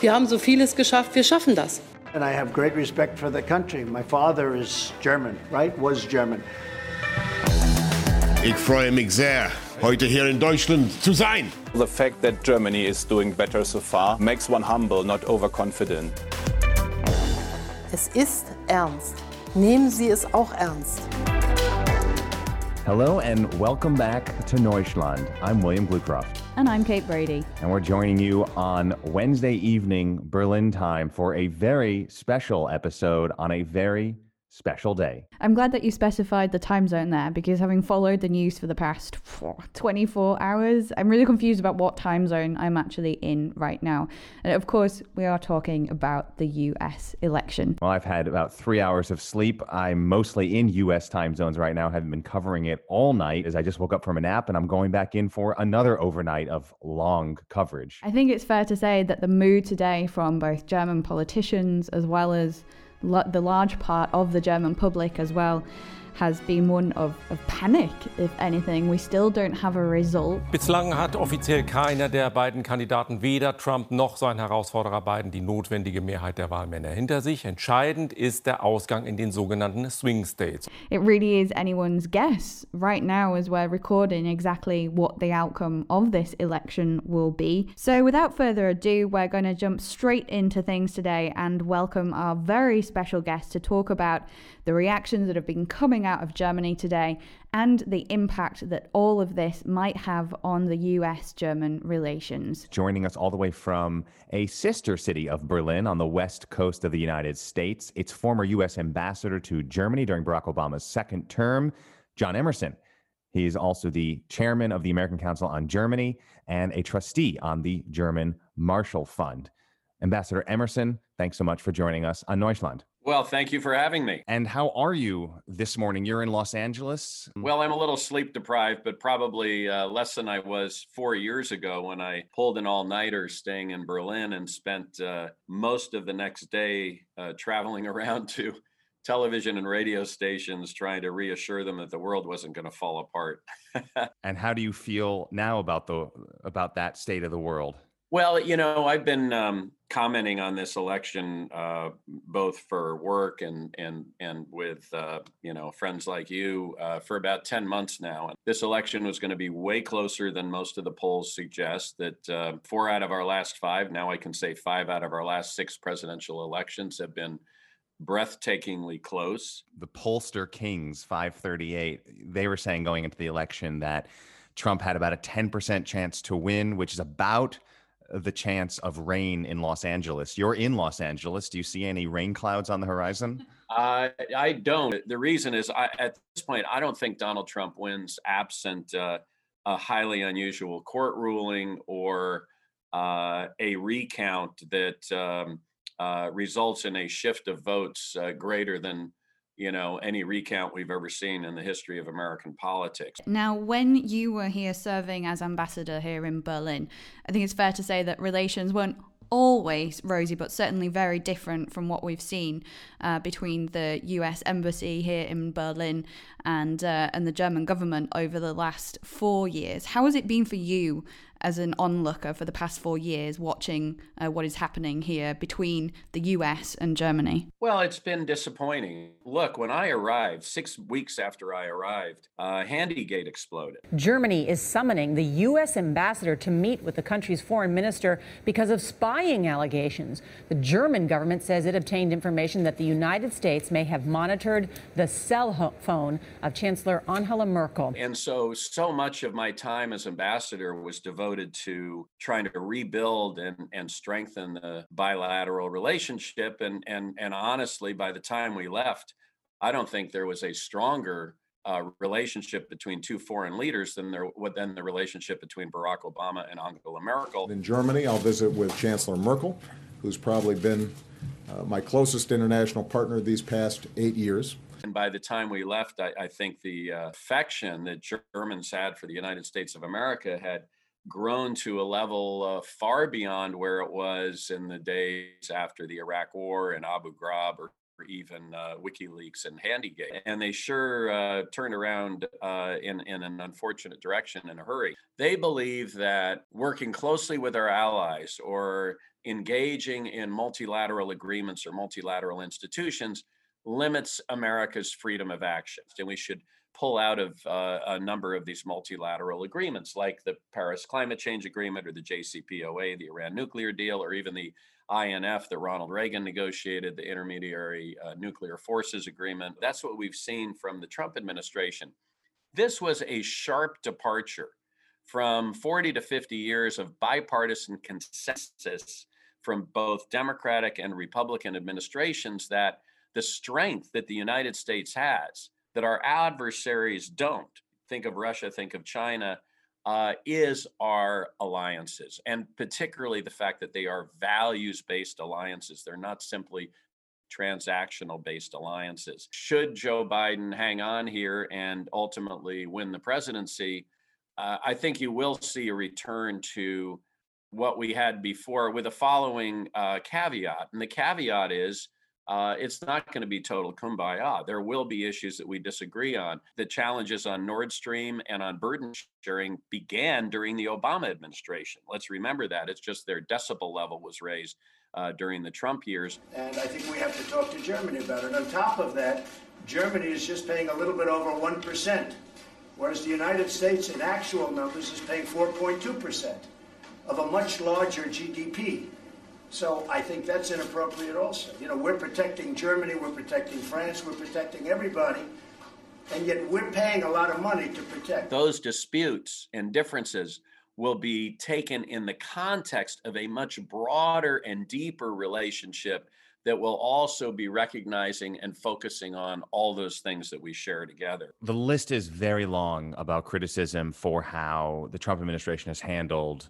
Wir haben so vieles geschafft, wir schaffen das. And I have great respect for the country. My father is German, right? Was German. Ich freue mich sehr, heute hier in Deutschland zu sein. The fact that Germany is doing better so far makes one humble, not overconfident. Es ist ernst. Nehmen Sie es auch ernst. Hello and welcome back to Neuschland. I'm William Bluecroft. And I'm Kate Brady. And we're joining you on Wednesday evening, Berlin time, for a very special episode on a very special day. I'm glad that you specified the time zone there because having followed the news for the past 24 hours, I'm really confused about what time zone I'm actually in right now. And of course, we are talking about the US election. Well, I've had about three hours of sleep. I'm mostly in US time zones right now, have been covering it all night as I just woke up from a nap and I'm going back in for another overnight of long coverage. I think it's fair to say that the mood today from both German politicians as well as the large part of the German public as well has been one of, of panic, if anything. We still don't have a result. Bislang hat offiziell keiner der beiden Kandidaten, weder Trump noch sein Herausforderer Biden, die notwendige Mehrheit der Wahlmänner hinter sich. Entscheidend ist der Ausgang in den sogenannten Swing States. It really is anyone's guess right now as we're recording exactly what the outcome of this election will be. So without further ado, we're going to jump straight into things today and welcome our very special guest to talk about the reactions that have been coming out of Germany today, and the impact that all of this might have on the US German relations. Joining us all the way from a sister city of Berlin on the west coast of the United States, its former US ambassador to Germany during Barack Obama's second term, John Emerson. He is also the chairman of the American Council on Germany and a trustee on the German Marshall Fund. Ambassador Emerson, thanks so much for joining us on Neuschland. Well, thank you for having me. And how are you this morning? You're in Los Angeles? Well, I'm a little sleep deprived, but probably uh, less than I was four years ago when I pulled an all nighter staying in Berlin and spent uh, most of the next day uh, traveling around to television and radio stations trying to reassure them that the world wasn't going to fall apart. and how do you feel now about the about that state of the world? Well, you know, I've been um, commenting on this election uh, both for work and and and with uh, you know friends like you uh, for about ten months now. And this election was going to be way closer than most of the polls suggest. That uh, four out of our last five, now I can say five out of our last six presidential elections have been breathtakingly close. The pollster kings, five thirty eight, they were saying going into the election that Trump had about a ten percent chance to win, which is about the chance of rain in Los Angeles. You're in Los Angeles. Do you see any rain clouds on the horizon? Uh, I don't. The reason is, I, at this point, I don't think Donald Trump wins absent uh, a highly unusual court ruling or uh, a recount that um, uh, results in a shift of votes uh, greater than you know, any recount we've ever seen in the history of American politics. Now, when you were here serving as ambassador here in Berlin, I think it's fair to say that relations weren't always rosy, but certainly very different from what we've seen uh, between the U.S. embassy here in Berlin and uh, and the German government over the last four years. How has it been for you as an onlooker for the past four years, watching uh, what is happening here between the US and Germany? Well, it's been disappointing. Look, when I arrived, six weeks after I arrived, uh, Handygate exploded. Germany is summoning the U.S. ambassador to meet with the country's foreign minister because of spying allegations. The German government says it obtained information that the United States may have monitored the cell phone of Chancellor Angela Merkel. And so, so much of my time as ambassador was devoted devoted to trying to rebuild and, and strengthen the bilateral relationship. And, and, and honestly, by the time we left, I don't think there was a stronger uh, relationship between two foreign leaders than there than the relationship between Barack Obama and Angela Merkel. In Germany, I'll visit with Chancellor Merkel, who's probably been uh, my closest international partner these past eight years. And by the time we left, I, I think the uh, affection that Germans had for the United States of America had grown to a level uh, far beyond where it was in the days after the Iraq War and Abu Ghraib or even uh, WikiLeaks and Handygate. And they sure uh, turned around uh, in, in an unfortunate direction in a hurry. They believe that working closely with our allies or engaging in multilateral agreements or multilateral institutions limits America's freedom of action. And we should pull out of uh, a number of these multilateral agreements, like the Paris Climate Change Agreement or the JCPOA, the Iran nuclear deal, or even the INF that Ronald Reagan negotiated, the Intermediary uh, Nuclear Forces Agreement. That's what we've seen from the Trump administration. This was a sharp departure from 40 to 50 years of bipartisan consensus from both Democratic and Republican administrations that the strength that the United States has, that our adversaries don't, think of Russia, think of China, uh, is our alliances, and particularly the fact that they are values based alliances. They're not simply transactional based alliances. Should Joe Biden hang on here and ultimately win the presidency, uh, I think you will see a return to what we had before with the following uh, caveat. And the caveat is uh, it's not going to be total kumbaya. There will be issues that we disagree on. The challenges on Nord Stream and on burden sharing began during the Obama administration. Let's remember that. It's just their decibel level was raised uh, during the Trump years. And I think we have to talk to Germany about it. On top of that, Germany is just paying a little bit over 1%, whereas the United States, in actual numbers, is paying 4.2% of a much larger GDP. So I think that's inappropriate also. You know, we're protecting Germany, we're protecting France, we're protecting everybody, and yet we're paying a lot of money to protect. Those disputes and differences will be taken in the context of a much broader and deeper relationship that will also be recognizing and focusing on all those things that we share together. The list is very long about criticism for how the Trump administration has handled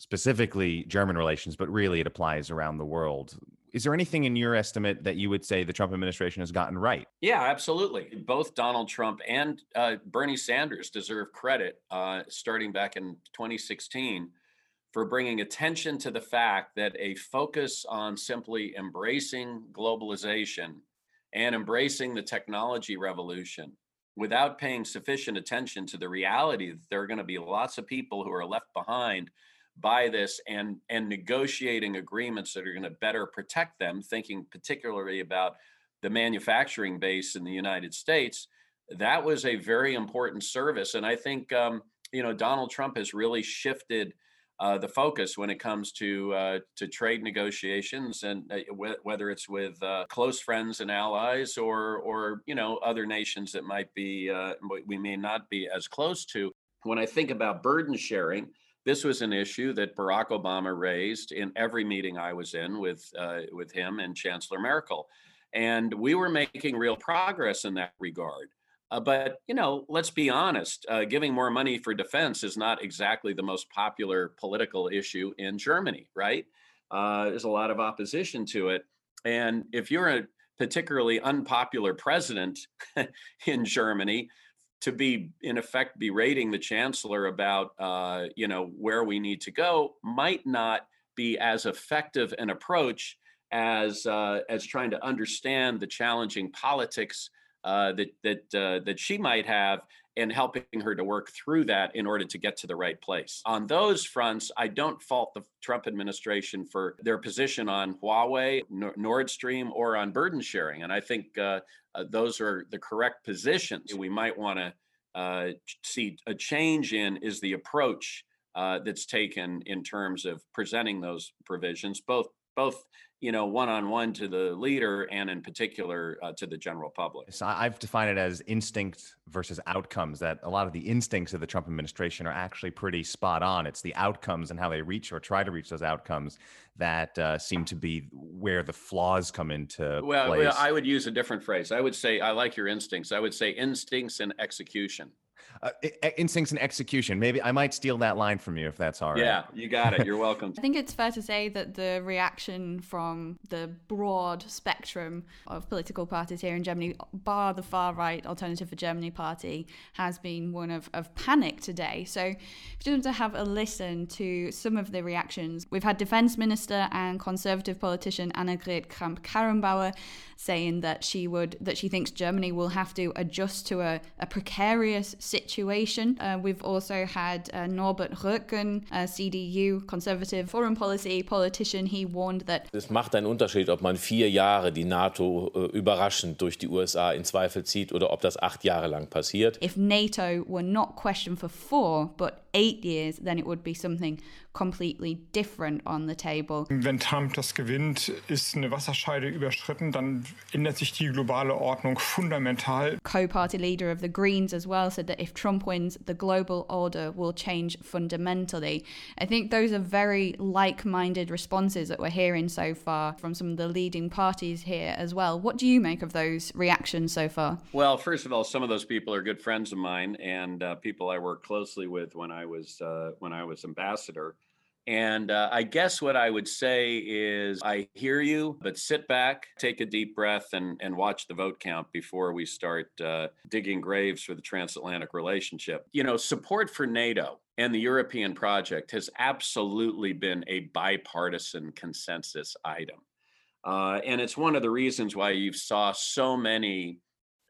specifically German relations, but really it applies around the world. Is there anything in your estimate that you would say the Trump administration has gotten right? Yeah, absolutely. Both Donald Trump and uh, Bernie Sanders deserve credit uh, starting back in 2016 for bringing attention to the fact that a focus on simply embracing globalization and embracing the technology revolution without paying sufficient attention to the reality that there are going to be lots of people who are left behind by this and and negotiating agreements that are going to better protect them thinking particularly about the manufacturing base in the united states that was a very important service. And i think um, you know donald trump has really shifted uh, the focus when it comes to uh, to trade negotiations and uh, w- whether it's with uh, close friends and allies or or you know other nations that might be uh, we may not be as close to. When i think about burden sharing this was an issue that Barack Obama raised in every meeting I was in with uh, with him and Chancellor Merkel, and we were making real progress in that regard. Uh, but you know, let's be honest: uh, giving more money for defense is not exactly the most popular political issue in Germany, right? Uh, there's a lot of opposition to it, and if you're a particularly unpopular president in Germany, to be in effect berating the chancellor about uh, you know where we need to go might not be as effective an approach as uh, as trying to understand the challenging politics uh, that that uh, that she might have and helping her to work through that in order to get to the right place. On those fronts, I don't fault the Trump administration for their position on Huawei, Nord Stream, or on burden sharing. And I think uh, uh, those are the correct positions. We might want to uh, see a change in is the approach uh, that's taken in terms of presenting those provisions, both both you know one on one to the leader and in particular uh, to the general public. So I've defined it as instinct versus outcomes. That a lot of the instincts of the Trump administration are actually pretty spot on. It's the outcomes and how they reach or try to reach those outcomes that uh, seem to be where the flaws come into well, place. Well, I would use a different phrase. I would say I like your instincts. I would say instincts and execution. Uh, instincts and execution. Maybe I might steal that line from you if that's all right. Yeah, you got it. You're welcome. I think it's fair to say that the reaction from the broad spectrum of political parties here in Germany, bar the far right Alternative for Germany party, has been one of, of panic today. So, if you want to have a listen to some of the reactions, we've had Defense Minister and Conservative politician Annegret Kramp-Karrenbauer saying that she would that she thinks Germany will have to adjust to a, a precarious situation. Uh, we've also had uh, Norbert Röttgen, a CDU Conservative Foreign Policy politician. He warned that es macht einen Unterschied, ob man vier Jahre die NATO äh, überraschend durch die USA in Zweifel zieht oder ob das acht Jahre lang passiert. If NATO were not questioned for four, but eight years, then it would be something completely different on the table. Wenn Trump das gewinnt, ist eine Wasserscheide überschritten, dann ändert sich die globale Ordnung fundamental. Co-party leader of the Greens as well said that if Trump wins, the global order will change fundamentally. I think those are very like-minded responses that we're hearing so far from some of the leading parties here as well. What do you make of those reactions so far? Well, first of all, some of those people are good friends of mine and uh, people I work closely with when I was uh, when I was ambassador. And uh, I guess what I would say is I hear you, but sit back, take a deep breath, and, and watch the vote count before we start uh, digging graves for the transatlantic relationship. You know, support for NATO and the European project has absolutely been a bipartisan consensus item. Uh, and it's one of the reasons why you saw so many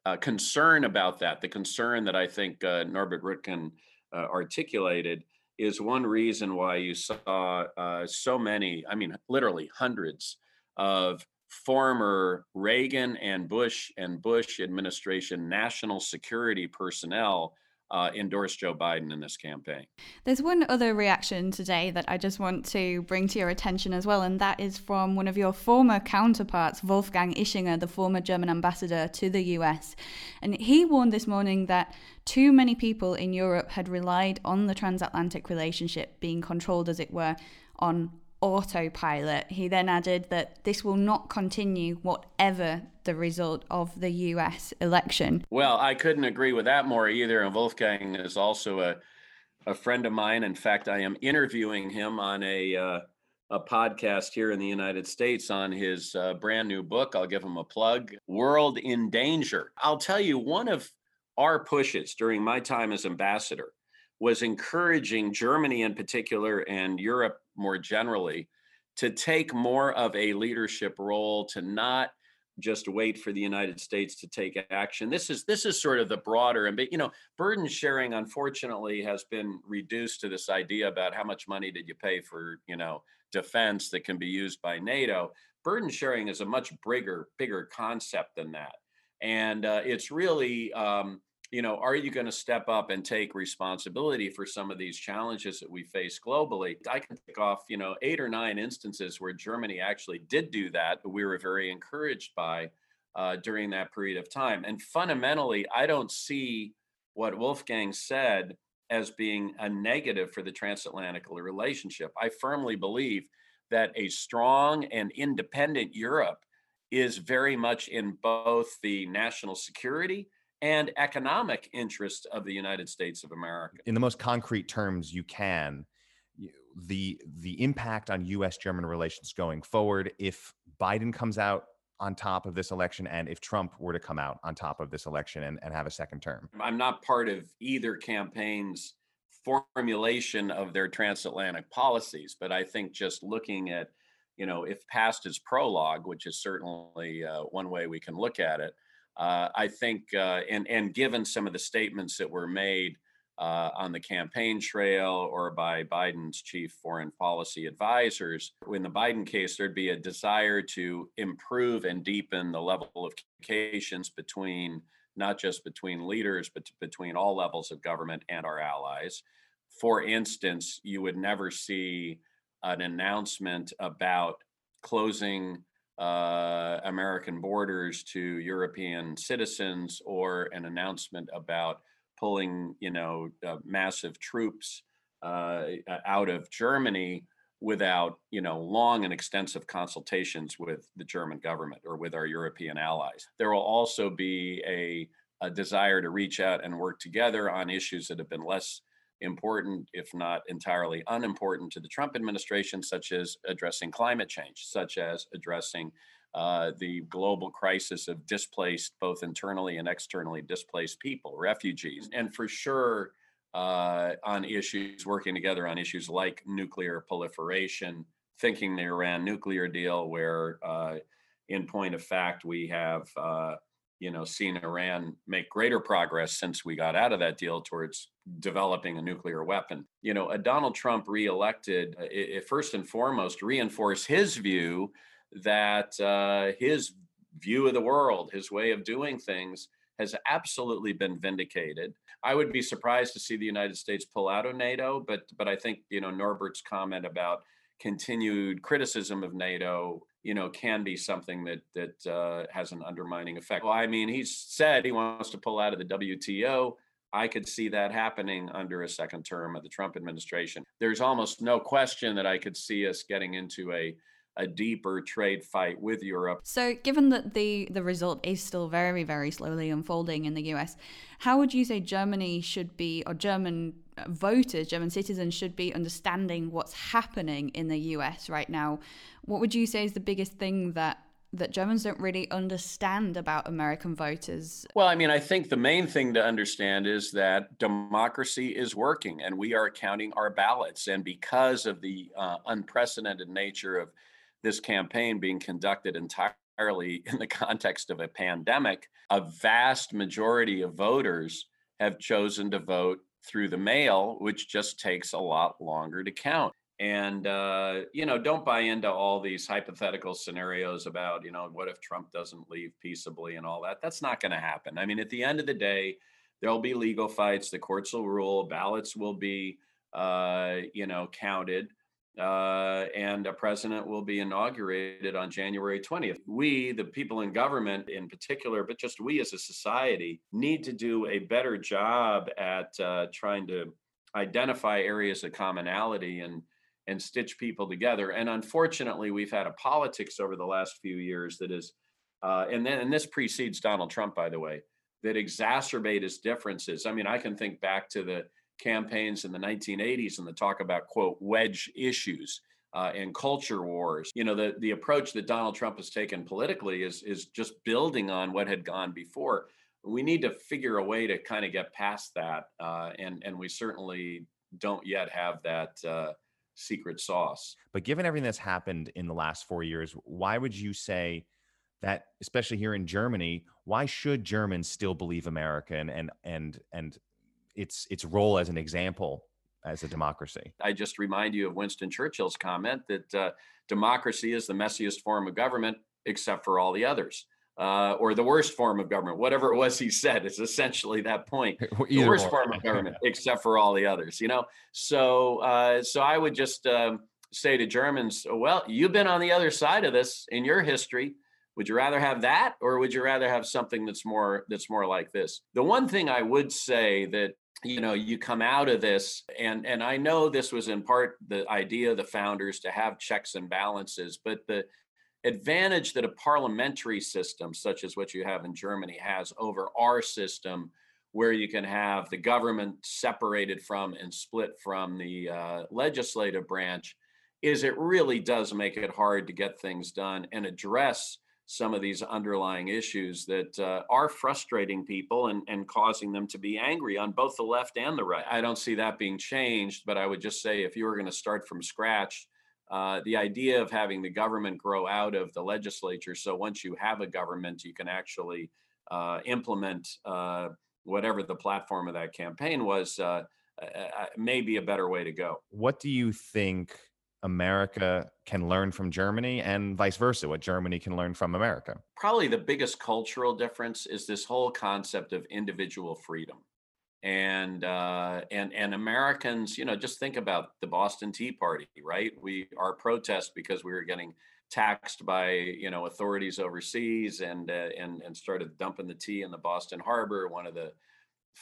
uh, concern about that. The concern that I think uh, Norbert Röttgen uh, articulated is one reason why you saw uh, so many, I mean, literally hundreds of former Reagan and Bush and Bush administration national security personnel uh, endorse Joe Biden in this campaign. There's one other reaction today that I just want to bring to your attention as well, and that is from one of your former counterparts, Wolfgang Ischinger, the former German ambassador to the US. And he warned this morning that too many people in Europe had relied on the transatlantic relationship being controlled, as it were, on autopilot. He then added that this will not continue whatever the result of the US election. Well, I couldn't agree with that more either. And Wolfgang is also a, a friend of mine. In fact, I am interviewing him on a, uh, a podcast here in the United States on his uh, brand new book. I'll give him a plug World in Danger. I'll tell you, one of our pushes during my time as ambassador was encouraging Germany in particular and Europe more generally to take more of a leadership role, to not just wait for the United States to take action. This is this is sort of the broader and you know burden sharing unfortunately has been reduced to this idea about how much money did you pay for you know defense that can be used by NATO. Burden sharing is a much bigger bigger concept than that, and uh, it's really um, you know, are you going to step up and take responsibility for some of these challenges that we face globally? I can tick off, you know, eight or nine instances where Germany actually did do that, but we were very encouraged by uh, during that period of time. And fundamentally, I don't see what Wolfgang said as being a negative for the transatlantic relationship. I firmly believe that a strong and independent Europe is very much in both the national security and economic interest of the United States of America. In the most concrete terms you can, the the impact on US German relations going forward if Biden comes out on top of this election and if Trump were to come out on top of this election and, and have a second term? I'm not part of either campaign's formulation of their transatlantic policies, but I think just looking at, you know, if past is prologue, which is certainly uh, one way we can look at it, I think, uh, and and given some of the statements that were made uh, on the campaign trail or by Biden's chief foreign policy advisors, in the Biden case, there'd be a desire to improve and deepen the level of communications between not just between leaders, but between all levels of government and our allies. For instance, you would never see an announcement about closing uh, American borders to European citizens or an announcement about pulling, you know, uh, massive troops uh, out of Germany without, you know, long and extensive consultations with the German government or with our European allies. There will also be a a desire to reach out and work together on issues that have been less important, if not entirely unimportant to the Trump administration, such as addressing climate change, such as addressing uh, the global crisis of displaced, both internally and externally displaced people, refugees, and for sure uh, on issues, working together on issues like nuclear proliferation, thinking the Iran nuclear deal, where uh, in point of fact, we have uh, you know seen Iran make greater progress since we got out of that deal towards developing a nuclear weapon. You know, a Donald Trump reelected, uh, it, first and foremost, reinforce his view that uh, his view of the world, his way of doing things, has absolutely been vindicated. I would be surprised to see the United States pull out of NATO, but but I think you know Norbert's comment about continued criticism of NATO, you know, can be something that that uh, has an undermining effect. Well, I mean, he said he wants to pull out of the WTO. I could see that happening under a second term of the Trump administration. There's almost no question that I could see us getting into a a deeper trade fight with Europe. So, given that the the result is still very very slowly unfolding in the US, how would you say Germany should be or German voters, German citizens should be understanding what's happening in the US right now? What would you say is the biggest thing that that Germans don't really understand about American voters? Well, I mean, I think the main thing to understand is that democracy is working and we are counting our ballots. And because of the uh, unprecedented nature of this campaign being conducted entirely in the context of a pandemic, a vast majority of voters have chosen to vote through the mail, which just takes a lot longer to count. And, uh, you know, don't buy into all these hypothetical scenarios about, you know, what if Trump doesn't leave peaceably and all that. That's not going to happen. I mean, at the end of the day, there'll be legal fights, the courts will rule, ballots will be, uh, you know, counted uh, and a president will be inaugurated on January 20th. We, the people in government in particular, but just we as a society, need to do a better job at uh, trying to identify areas of commonality and and stitch people together. And unfortunately, we've had a politics over the last few years that is, uh, and then and this precedes Donald Trump, by the way, that exacerbate his differences. I mean, I can think back to the campaigns in the 1980s and the talk about quote wedge issues uh, and culture wars. You know, the the approach that Donald Trump has taken politically is is just building on what had gone before. We need to figure a way to kind of get past that, uh, and and we certainly don't yet have that uh, secret sauce. But given everything that's happened in the last four years, why would you say? that especially here in Germany, why should Germans still believe America and and and and its its role as an example as a democracy. I just remind you of Winston Churchill's comment that uh, democracy is the messiest form of government, except for all the others. Uh, or the worst form of government, whatever it was he said, it's essentially that point. the worst or. form of government, except for all the others. You know, so uh, so I would just um, say to Germans, well, you've been on the other side of this in your history. Would you rather have that, or would you rather have something that's more that's more like this? The one thing I would say that you know you come out of this and and i know this was in part the idea of the founders to have checks and balances but the advantage that a parliamentary system such as what you have in germany has over our system where you can have the government separated from and split from the uh, legislative branch is it really does make it hard to get things done and address some of these underlying issues that uh, are frustrating people and, and causing them to be angry on both the left and the right. I don't see that being changed, but I would just say if you were going to start from scratch, uh, the idea of having the government grow out of the legislature, so once you have a government, you can actually uh, implement uh, whatever the platform of that campaign was, uh, uh, may be a better way to go. What do you think? America can learn from Germany and vice versa, what Germany can learn from America? Probably the biggest cultural difference is this whole concept of individual freedom. And uh, and and Americans, you know, just think about the Boston Tea Party, right? We our protest because we were getting taxed by you know authorities overseas and uh, and and started dumping the tea in the Boston Harbor, one of the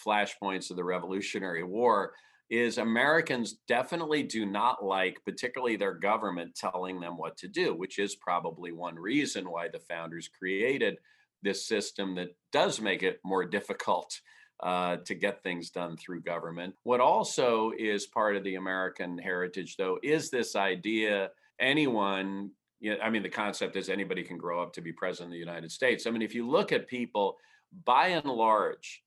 flashpoints of the Revolutionary War is Americans definitely do not like, particularly their government telling them what to do, which is probably one reason why the founders created this system that does make it more difficult uh, to get things done through government. What also is part of the American heritage, though, is this idea anyone, I mean, the concept is anybody can grow up to be president of the United States. I mean, if you look at people, by and large,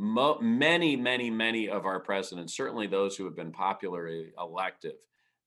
mo- many, many, many of our presidents, certainly those who have been popularly elective,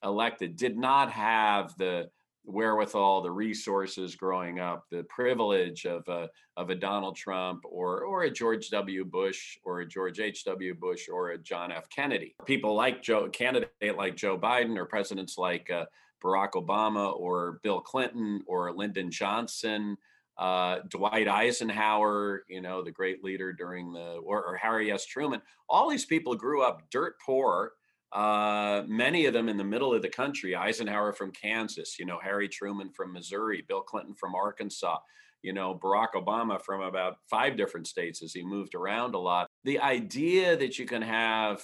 elected, did not have the wherewithal, the resources growing up, the privilege of a, of a Donald Trump or, or a George W. Bush or a George H.W. Bush or a John F. Kennedy. People like Joe, candidate like Joe Biden or presidents like uh, Barack Obama or Bill Clinton or Lyndon Johnson, uh, Dwight Eisenhower, you know, the great leader during the, or, or Harry S. Truman. All these people grew up dirt poor uh, many of them in the middle of the country. Eisenhower from Kansas, you know, Harry Truman from Missouri, Bill Clinton from Arkansas, you know, Barack Obama from about five different states as he moved around a lot. The idea that you can have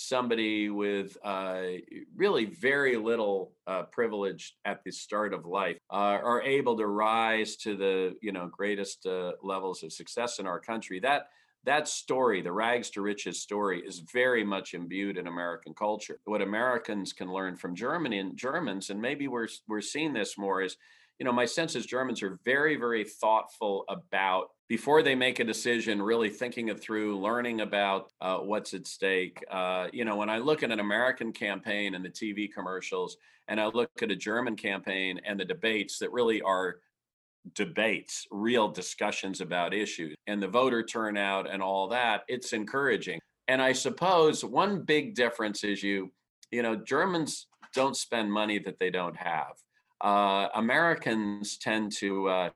somebody with uh, really very little uh, privilege at the start of life uh, are able to rise to the you know greatest uh, levels of success in our country that that story, the rags to riches story, is very much imbued in American culture. What Americans can learn from Germany and Germans, and maybe we're we're seeing this more, is you know my sense is Germans are very very thoughtful about before they make a decision, really thinking it through, learning about uh, what's at stake. Uh, you know, when I look at an American campaign and the TV commercials, and I look at a German campaign and the debates that really are debates, real discussions about issues, and the voter turnout and all that, it's encouraging. And I suppose one big difference is you, you know, Germans don't spend money that they don't have. Uh, Americans tend to, uh,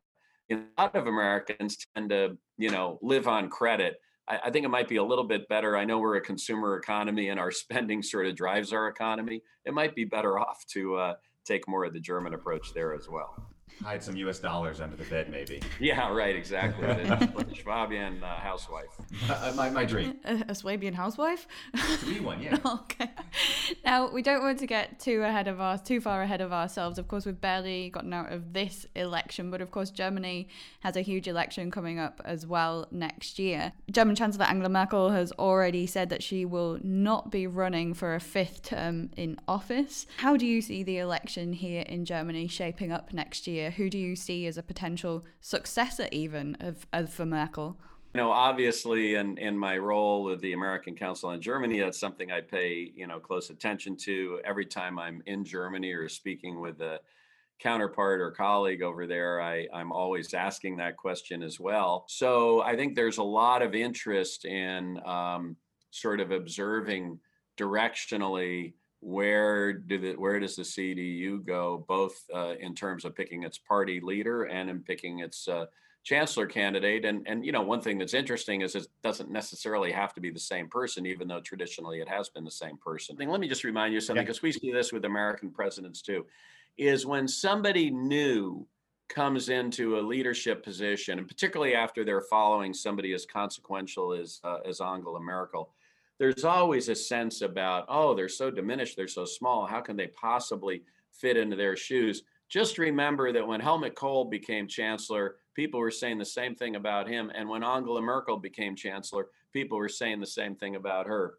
you know, a lot of Americans tend to, you know, live on credit. I, I think it might be a little bit better. I know we're a consumer economy and our spending sort of drives our economy. It might be better off to uh, take more of the German approach there as well hide some U.S. dollars under the bed, maybe. Yeah, right, exactly. the Schwabian uh, housewife. Uh, my, my dream. A, a Swabian housewife? to be one, yeah. okay. Now we don't want to get too ahead of us, too far ahead of ourselves. Of course, we've barely gotten out of this election, but of course, Germany has a huge election coming up as well next year. German Chancellor Angela Merkel has already said that she will not be running for a fifth term in office. How do you see the election here in Germany shaping up next year? Who do you see as a potential successor, even of, of for Merkel? You know, obviously, in, in my role with the American Council on Germany, that's something I pay you know close attention to every time I'm in Germany or speaking with a counterpart or colleague over there. I, I'm always asking that question as well. So I think there's a lot of interest in um, sort of observing directionally where do the where does the CDU go, both uh, in terms of picking its party leader and in picking its uh, chancellor candidate? And and you know one thing that's interesting is it doesn't necessarily have to be the same person, even though traditionally it has been the same person. Let me just remind you something because yeah. we see this with American presidents too, is when somebody new comes into a leadership position, and particularly after they're following somebody as consequential as uh, as Angela Merkel there's always a sense about, oh, they're so diminished, they're so small. How can they possibly fit into their shoes? Just remember that when Helmut Kohl became chancellor, people were saying the same thing about him. And when Angela Merkel became chancellor, people were saying the same thing about her.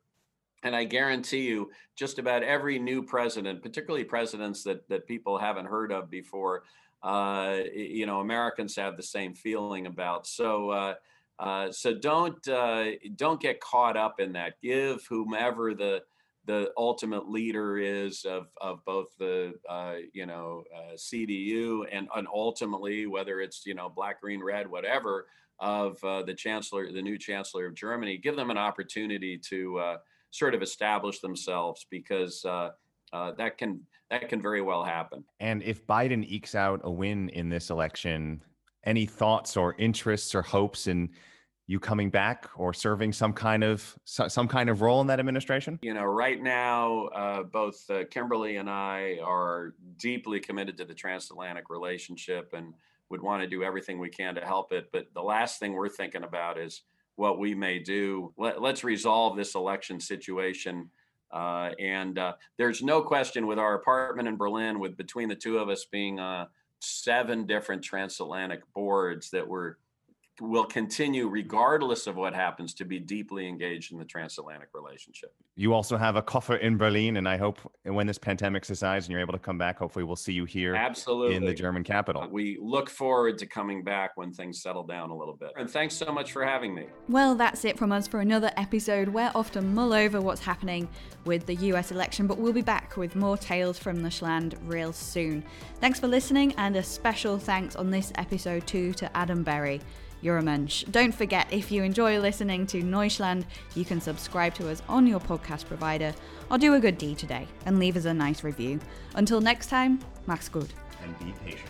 And I guarantee you, just about every new president, particularly presidents that, that people haven't heard of before, uh, you know, Americans have the same feeling about. So, uh, uh, so don't uh, don't get caught up in that. Give whomever the the ultimate leader is of of both the uh, you know uh, CDU and and ultimately whether it's you know black, green, red, whatever of uh, the chancellor, the new chancellor of Germany. Give them an opportunity to sort of establish themselves because that can that can very well happen. And if Biden ekes out a win in this election any thoughts or interests or hopes in you coming back or serving some kind of some kind of role in that administration? You know, right now, uh, both uh, Kimberly and I are deeply committed to the transatlantic relationship and would want to do everything we can to help it. But the last thing we're thinking about is what we may do. Let, us resolve this election situation. Uh, and uh, there's no question with our apartment in Berlin, with between the two of us being uh, seven different transatlantic boards that were will continue, regardless of what happens, to be deeply engaged in the transatlantic relationship. You also have a coffer in Berlin, and I hope when this pandemic subsides and you're able to come back, hopefully we'll see you here Absolutely. in the German capital. Uh, we look forward to coming back when things settle down a little bit. And thanks so much for having me. Well, that's it from us for another episode. We're off to mull over what's happening with the US election, but we'll be back with more tales from the Schland real soon. Thanks for listening, and a special thanks on this episode too to Adam Berry. You're a mensch. Don't forget, if you enjoy listening to Neuschland, you can subscribe to us on your podcast provider or do a good deed today and leave us a nice review. Until next time, mach's gut. And be patient.